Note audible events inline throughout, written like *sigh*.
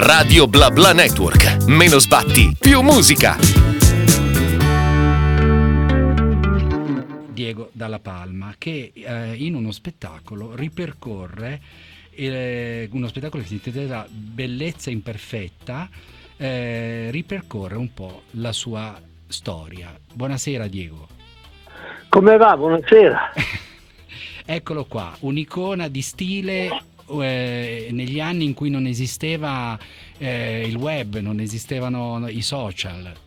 Radio Bla Bla Network. Meno sbatti, più musica. Diego Dalla Palma che eh, in uno spettacolo ripercorre eh, uno spettacolo che si intitola Bellezza imperfetta eh, ripercorre un po' la sua storia. Buonasera Diego. Come va? Buonasera. *laughs* Eccolo qua, un'icona di stile eh, negli anni in cui non esisteva eh, il web, non esistevano i social.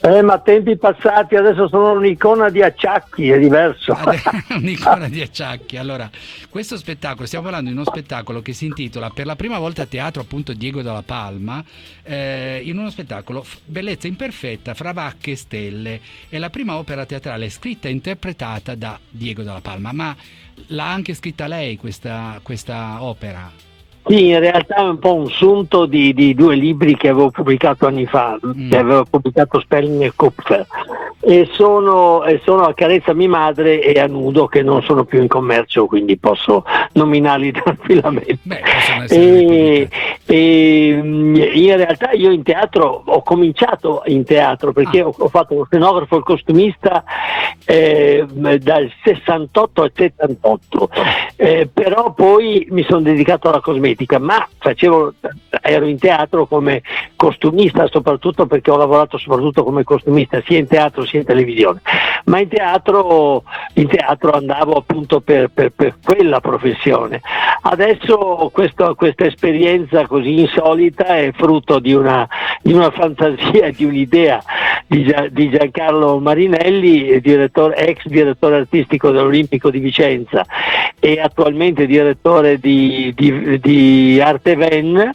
Eh, ma tempi passati adesso sono un'icona di acciacchi, è diverso. *laughs* un'icona di acciacchi. Allora, questo spettacolo, stiamo parlando di uno spettacolo che si intitola per la prima volta a teatro appunto Diego dalla Palma, eh, in uno spettacolo Bellezza imperfetta fra vacche e stelle. È la prima opera teatrale scritta e interpretata da Diego dalla Palma, ma l'ha anche scritta lei questa, questa opera? Sì, in realtà è un po' un sunto di, di due libri che avevo pubblicato anni fa, mm. che avevo pubblicato Spelling e Kupfer, e sono, e sono a Carezza mia madre e a Nudo che non sono più in commercio, quindi posso nominarli *laughs* tranquillamente. Beh, e, e, mm, in realtà io in teatro ho cominciato in teatro perché ah. ho, fatto lo scenografo e il costumista eh, dal 68 al 78, eh, però poi mi sono dedicato alla cosmetica ma facevo, ero in teatro come costumista soprattutto perché ho lavorato soprattutto come costumista sia in teatro sia in televisione, ma in teatro, in teatro andavo appunto per, per, per, quella professione. Adesso questo, questa esperienza così insolita è frutto di una, di una fantasia, di un'idea di, di Giancarlo Marinelli, direttore, ex direttore artistico dell'Olimpico di Vicenza e attualmente direttore di, di, di Arte Ven,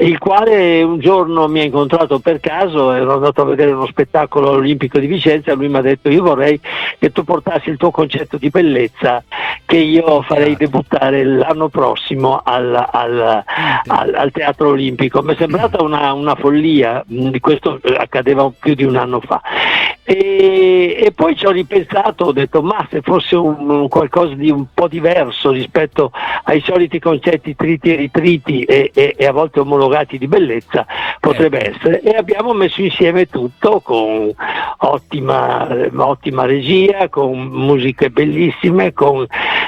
il quale un giorno mi ha incontrato per caso, ero andato a vedere uno spettacolo all'Olimpico di Vicenza lui mi ha detto io vorrei che tu portassi il tuo concetto di bellezza che io farei debuttare l'anno prossimo al, al, al, al Teatro Olimpico. Mi è sembrata una, una follia, questo accadeva più di un anno fa. E, e, poi ci ho ripensato, ho detto ma se fosse un, un qualcosa di un po' diverso rispetto ai soliti concetti triti e ritriti e, e, e a volte omologati di bellezza potrebbe eh. essere e abbiamo messo insieme tutto con ottima, ottima regia, con musiche bellissime, con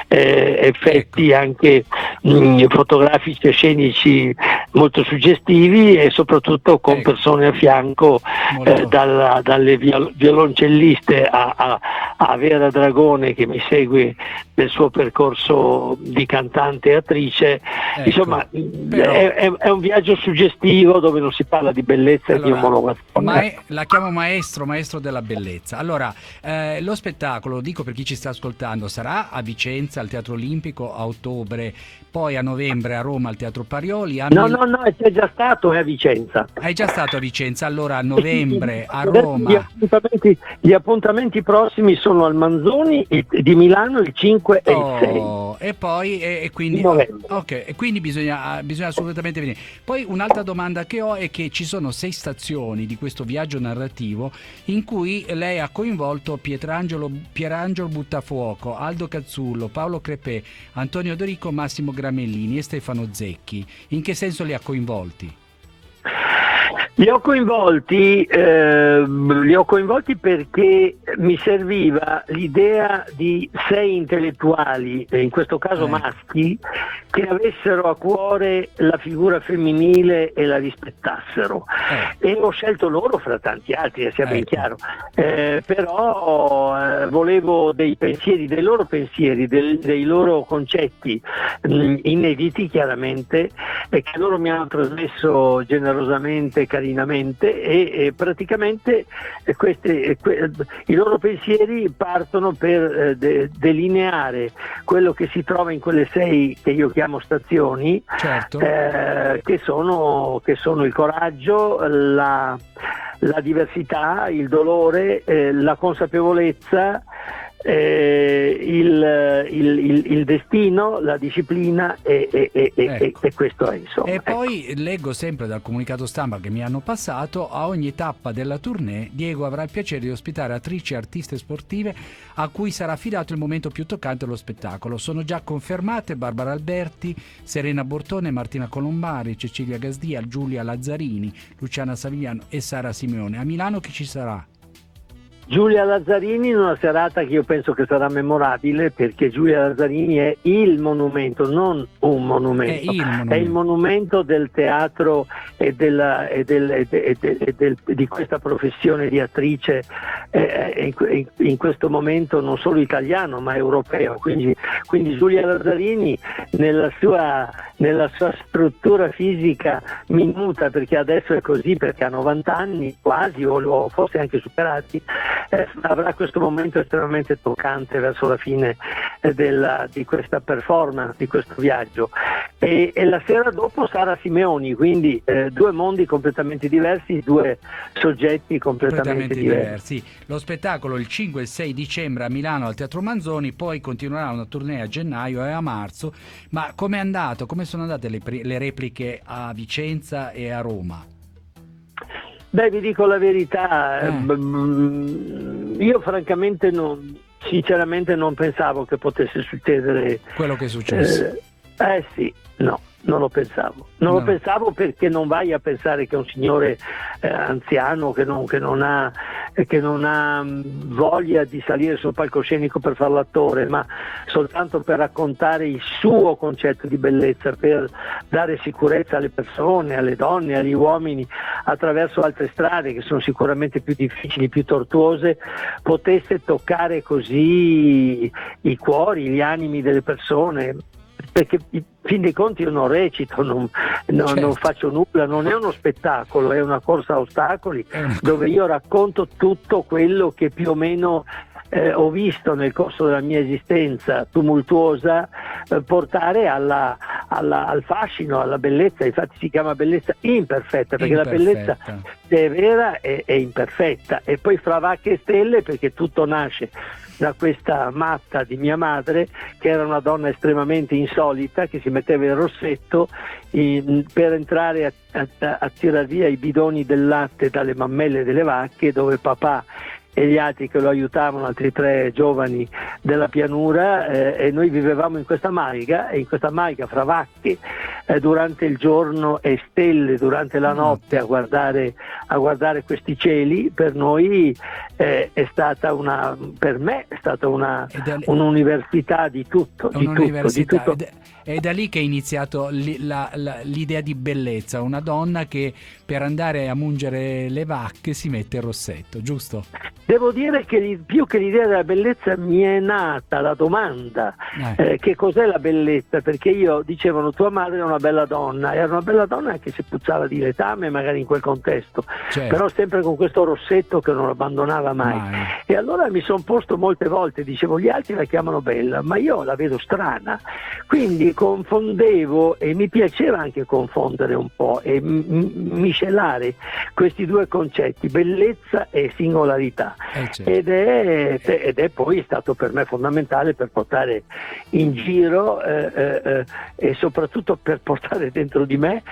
eh, effetti ecco. anche mh, mm, fotografici e scenici molto suggestivi e soprattutto con ecco. persone a fianco eh, dalla, dalle viol- violoncelliste a, a, a, Vera Dragone che mi segue nel suo percorso di cantante e attrice. Ecco. Insomma, Però... è, è, è, un viaggio suggestivo dove non si parla di bellezza allora, e di omologazione. Ma- la chiamo maestro, maestro della bellezza. Allora, eh, lo spettacolo, dico per chi ci sta ascoltando, sarà a Vicenza al Teatro Olimpico a ottobre, poi a novembre a Roma al Teatro Parioli. A no, Mil- no, no, è già stato è a Vicenza. È già stato a Vicenza, allora a novembre a Roma. Gli appuntamenti, gli appuntamenti prossimi sono al Manzoni di Milano il 5 e il 6. E poi, e, e quindi, okay, e quindi bisogna, bisogna assolutamente venire. Poi un'altra domanda che ho è che ci sono sei stazioni di questo viaggio narrativo in cui lei ha coinvolto Pietrangelo, Pierangelo Buttafuoco, Aldo Cazzullo, Paolo Crepè, Antonio Dorico, Massimo Gramellini e Stefano Zecchi. In che senso li ha coinvolti? Li ho, coinvolti, eh, li ho coinvolti perché mi serviva l'idea di sei intellettuali, in questo caso eh. maschi, che avessero a cuore la figura femminile e la rispettassero. Eh. E ho scelto loro fra tanti altri, sia ben ecco. chiaro. Eh, però eh, volevo dei pensieri, dei loro pensieri, del, dei loro concetti mh, mm, inediti chiaramente e che loro mi hanno trasmesso generosamente, carinamente e, e praticamente eh, queste, eh, que, i loro pensieri partono per eh, de, delineare quello che si trova in quelle sei che io chiamo stazioni, certo. eh, che, sono, che, sono, il coraggio, la, la diversità, il dolore, eh, la consapevolezza, eh, il, il, il, il, destino, la disciplina e, e, e, ecco. e questo è insomma. E poi ecco. leggo sempre dal comunicato stampa che mi hanno passato, a ogni tappa della tournée Diego avrà il piacere di ospitare attrici e artiste sportive a cui sarà affidato il momento più toccante dello spettacolo. Sono già confermate Barbara Alberti, Serena Bortone, Martina Colombari, Cecilia Gasdia, Giulia Lazzarini, Luciana Savigliano e Sara Simeone. A Milano chi ci sarà? Giulia Lazzarini in una serata che io penso che sarà memorabile perché Giulia Lazzarini è il monumento, non un monumento, è il monumento, è il monumento del teatro e, della, e, del, e, de, e del, di questa professione di attrice eh, in, in, questo momento non solo italiano ma europeo. Quindi, quindi Giulia Lazzarini nella sua, nella sua struttura fisica minuta, perché adesso è così, perché ha 90 anni quasi o, o forse anche superati, eh, avrà questo momento estremamente toccante verso la fine eh, della, di questa performance, di questo viaggio. E, e la sera dopo Sara Simeoni, quindi eh, due mondi completamente diversi, due soggetti completamente, completamente diversi. diversi. Lo spettacolo il 5 e il 6 dicembre a Milano al Teatro Manzoni, poi continuerà una tournée a gennaio e a marzo. Ma com'è andato? Come sono andate le, le repliche a Vicenza e a Roma? Beh, vi dico la verità, eh. Mm, io francamente non, sinceramente non pensavo che potesse succedere quello che è successo. Eh, eh sì, no non lo pensavo. Non no. lo pensavo perché non vai a pensare che un signore eh, anziano che non, che, non ha, che non, ha, mm, voglia di salire sul palcoscenico per fare l'attore, ma soltanto per raccontare il suo concetto di bellezza, per dare sicurezza alle persone, alle donne, agli uomini attraverso altre strade che sono sicuramente più difficili, più tortuose, potesse toccare così i cuori, gli animi delle persone perché in fin dei conti io non recito, non, non, certo. non, faccio nulla, non è uno spettacolo, è una corsa a ostacoli dove io racconto tutto quello che più o meno eh, ho visto nel corso della mia esistenza tumultuosa eh, portare alla, alla, al fascino, alla bellezza, infatti si chiama bellezza imperfetta perché imperfetta. la bellezza se è vera è, è imperfetta e poi fra vacche e stelle perché tutto nasce da questa matta di mia madre che era una donna estremamente insolita che si metteva il rossetto in, per entrare a, a, a tirare via i bidoni del latte dalle mammelle delle vacche dove papà e gli altri che lo aiutavano, altri tre giovani della pianura eh, e noi vivevamo in questa maiga e in questa maiga fra vacche eh, durante il giorno e stelle durante la notte a guardare, a guardare questi cieli per noi eh, è stata una per me è stata una, un'università di tutto, di tutto, di tutto. È da lì che è iniziato l'idea di bellezza, una donna che per andare a mungere le vacche si mette il rossetto, giusto? Devo dire che più che l'idea della bellezza mi è nata la domanda eh. Eh, che cos'è la bellezza, perché io dicevano tua madre è una bella donna, era una bella donna anche se puzzava di letame magari in quel contesto, certo. però sempre con questo rossetto che non abbandonava mai. mai. E allora mi sono posto molte volte, dicevo gli altri la chiamano bella, ma io la vedo strana, quindi confondevo e mi piaceva anche confondere un po' e m- miscelare questi due concetti, bellezza e singolarità. Eh certo. ed, è, ed, è, poi stato per me fondamentale per portare in giro eh, eh, eh e soprattutto per portare dentro di me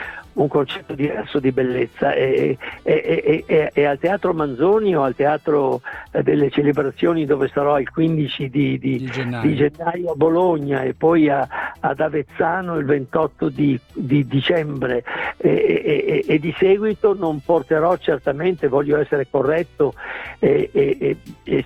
un concetto diverso di bellezza e, e, e, e, al Teatro Manzoni o al Teatro eh, delle Celebrazioni dove sarò il 15 di, di, di, gennaio. di gennaio. a Bologna e poi a, ad Avezzano il 28 di, dicembre e, di seguito non porterò certamente, voglio essere corretto e,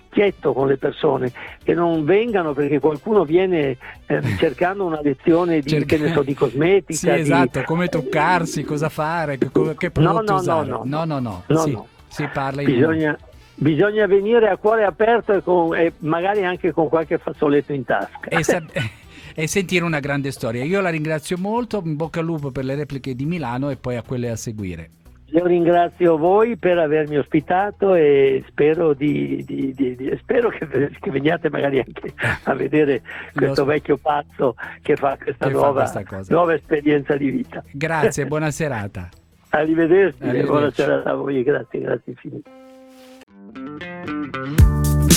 schietto con le persone, che non vengano perché qualcuno viene eh, *laughs* cercando una lezione di, Cerca... so, di cosmetica. Sì, esatto, come toccarsi cosa fare, che, che prodotto no, no, usare. No, no, no, no, no, sì, no. si parla in bisogna, bisogna venire a cuore aperto e, con, e, magari anche con qualche fazzoletto in tasca. E, sa- *laughs* *laughs* e, sentire una grande storia. Io la ringrazio molto, in bocca al lupo per le repliche di Milano e poi a quelle a seguire. Io ringrazio voi per avermi ospitato e spero, di, di, di, spero che, che, veniate magari anche a vedere questo vecchio pazzo che fa questa che nuova, fa nuova, esperienza di vita. Grazie, *laughs* buona serata. Arrivederci, Arrivederci. buona serata a voi, grazie, grazie infinite.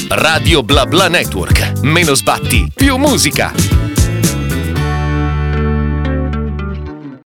Radio Bla Bla Network. Meno sbatti, più musica.